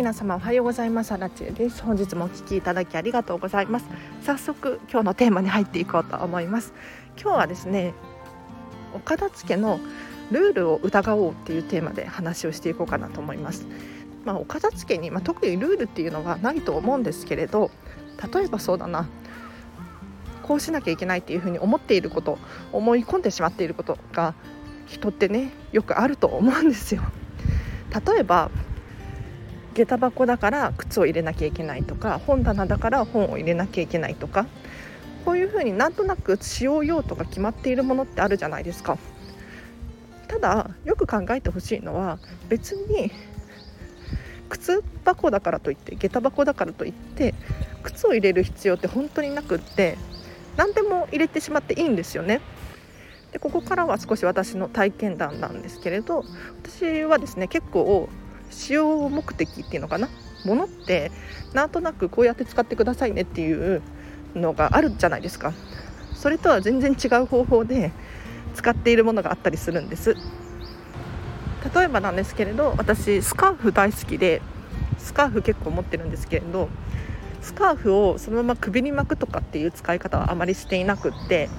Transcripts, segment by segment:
皆様おはようございます。アラチェです。本日もお聞きいただきありがとうございます。早速今日のテーマに入っていこうと思います。今日はですねお片付けのルールを疑おうっていうテーマで話をしていこうかなと思います。まあ、お片付けに、まあ、特にルールっていうのはないと思うんですけれど例えばそうだな。こうしなきゃいけないっていうふうに思っていること思い込んでしまっていることが人ってねよくあると思うんですよ。例えば下駄箱だから靴を入れなきゃいけないとか本棚だから本を入れなきゃいけないとかこういうふうになんとなく使用用途が決まっているものってあるじゃないですか。ただよく考えてほしいのは別に靴箱だからといって下駄箱だからといって靴を入れる必要って本当になくって何でも入れてしまっていいんですよね。でここからは少し私の体験談なんですけれど私はですね結構使用目的っていうのかな？ものってなんとなくこうやって使ってくださいねっていうのがあるじゃないですか。それとは全然違う方法で使っているものがあったりするんです。例えばなんですけれど私スカーフ大好きでスカーフ結構持ってるんですけれどスカーフをそのまま首に巻くとかっていう使い方はあまりしていなくって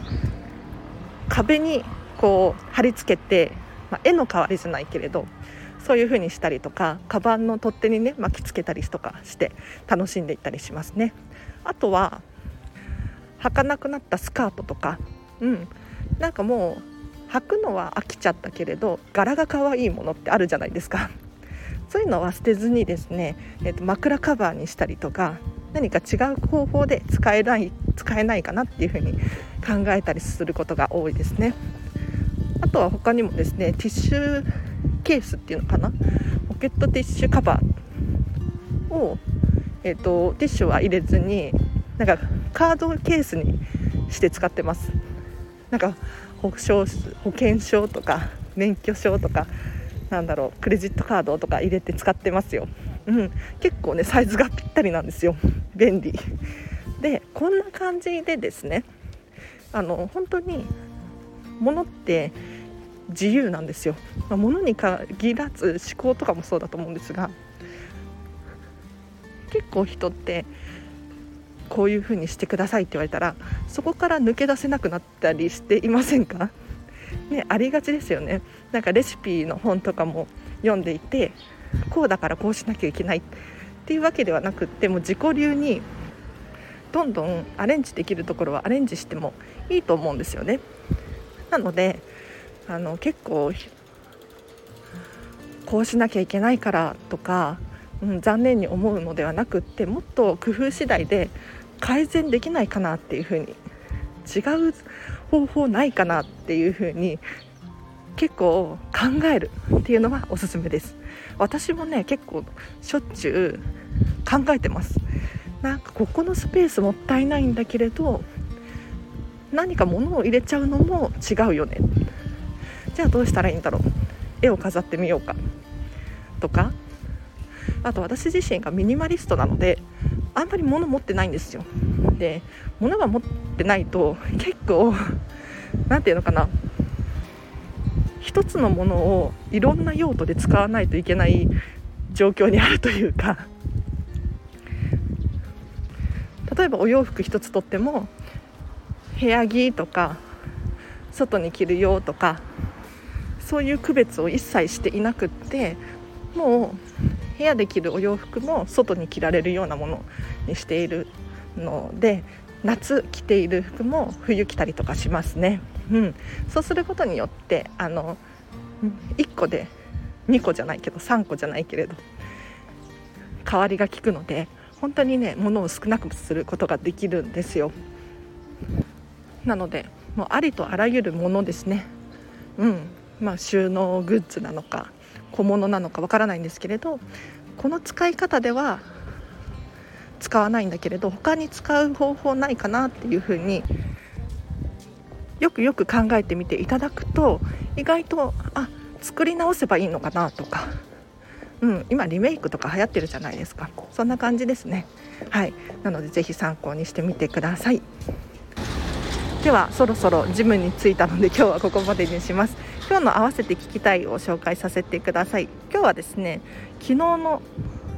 壁にこう貼り付けて、まあ、絵の代わりじゃないけれどそういう風にしたりとかカバンの取っ手にね巻きつけたりとかして楽しんでいったりしますね。あとは履かなくなったスカートとかうん。なんかもう履くのは飽きちゃったけれど柄が可愛いものってあるじゃないですか。そういうのは捨てずにですね、えー、と枕カバーにしたりとか何か違う方法で使えない使えないかなっていうふうに考えたりすることが多いですね。あとは他にもですねティッシュケースっていうのかな？ポケットティッシュカバーを、えーと、ティッシュは入れずになんかカードケースにして使ってます。なんか保証保険証とか免許証とかなんだろうクレジットカードとか入れて使ってますよ、うん、結構ねサイズがぴったりなんですよ。便利。でこんな感じでですねあの本当に物って自由なんですよ、まあ、物に限らず思考とかもそうだと思うんですが結構人ってこういうふうにしてくださいって言われたらそこから抜け出せなくなったりしていませんか？ねありがちですよね。なんかレシピの本とかも読んでいてこうだからこうしなきゃいけないっていうわけではなくっても自己流にどんどんアレンジできるところはアレンジしてもいいと思うんですよね。なのであの結構こうしなきゃいけないからとか、うん、残念に思うのではなくってもっと工夫次第で改善できないかなっていうふうに違う方法ないかなっていうふうに結構考えるっていうのはおすすめです。私もね結構しょっちゅう考えてます。なんかここのスペースもったいないんだけれど何か物を入れちゃうのも違うよね。じゃあどうしたらいいんだろう。絵を飾ってみようか。とかあと私自身がミニマリストなのであんまり物持ってないんですよ。で物が持ってないと結構何て言うのかな。一つのものをいろんな用途で使わないといけない状況にあるというか。例えばお洋服一つとっても部屋着とか外に着るよとかそういう区別を一切していなくってもう部屋で着るお洋服も外に着られるようなものにしているので夏着ている服も冬着たりとかしますね、うん、そうすることによってあの1個で2個じゃないけど3個じゃないけれど代わりが利くので本当にね物を少なくすることができるんですよ。なのでもうありとあらゆるものですね。うん。まあ、収納グッズなのか小物なのかわからないんですけれどこの使い方では使わないんだけれど他に使う方法ないかなっていうふうによくよく考えてみていただくと意外とあ作り直せばいいのかなとか、うん、今リメイクとか流行ってるじゃないですか。そんな感じですね。はい。なので是非参考にしてみてください。ではそろそろジムに着いたので今日はここまでにします。今日の合わせて聞きたいを紹介させてください。今日はですね昨日の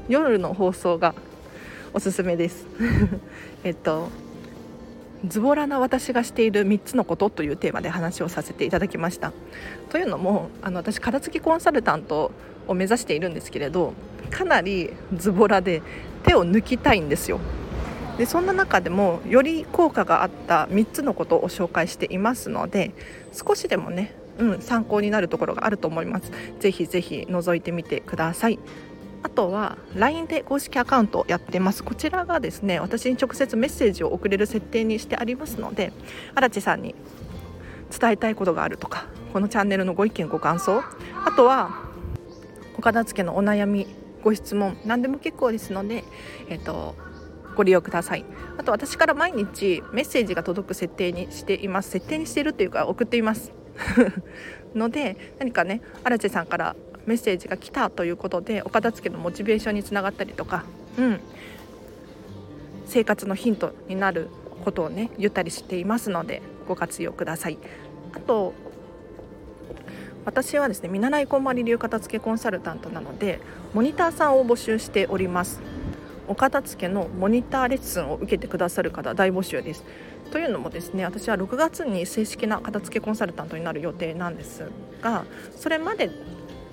夜の放送がおすすめです。えっとズボラな私がしている3つのことというテーマで話をさせていただきました。というのもあの私片付きコンサルタントを目指しているんですけれどかなりズボラで手を抜きたいんですよ。でそんな中でもより効果があった3つのことを紹介していますので少しでもね、うん、参考になるところがあると思います。ぜひぜひ覗いてみてください。あとは LINE で公式アカウントやってます。こちらがですね私に直接メッセージを送れる設定にしてありますので荒地さんに伝えたいことがあるとかこのチャンネルのご意見ご感想あとはお片付けのお悩みご質問何でも結構ですので、えっと、ご利用ください。あと私から毎日メッセージが届く設定にしています。設定にしているというか送っています。ので何かね荒地さんからメッセージが来たということでお片付けのモチベーションにつながったりとか、うん、生活のヒントになることをね言ったりしていますのでご活用ください。あと私はですね見習いこんまり流片付けコンサルタントなのでモニターさんを募集しております。お片付けのモニターレッスンを受けてくださる方大募集です。というのもですね私は6月に正式な片付けコンサルタントになる予定なんですがそれまで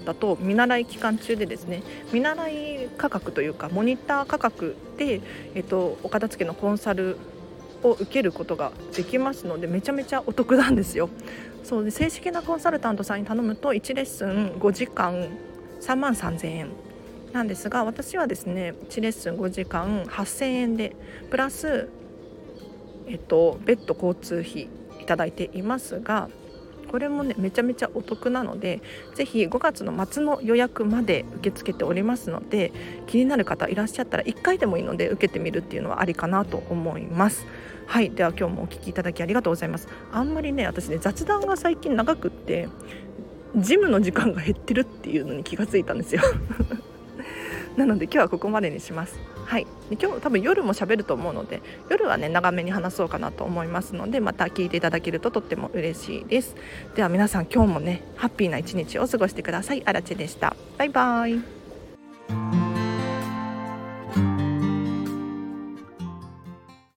だと見習い期間中でですね見習い価格というかモニター価格で、えっと、お片付けのコンサルを受けることができますのでめちゃめちゃお得なんですよ。そうで正式なコンサルタントさんに頼むと1レッスン5時間3万3000円なんですが私はですね1レッスン5時間8000円でプラス、えっと、別途交通費いただいていますがこれもねめちゃめちゃお得なのでぜひ5月の末の予約まで受け付けておりますので気になる方いらっしゃったら1回でもいいので受けてみるっていうのはありかなと思います。はいでは今日もお聞きいただきありがとうございます。あんまりね私ね雑談が最近長くってジムの時間が減ってるっていうのに気がついたんですよ。なので今日はここまでにします。はい。今日多分夜も喋ると思うので夜はね長めに話そうかなと思いますのでまた聞いていただけるととっても嬉しいです。では皆さん今日もねハッピーな一日を過ごしてください。あらでした。バイバイ。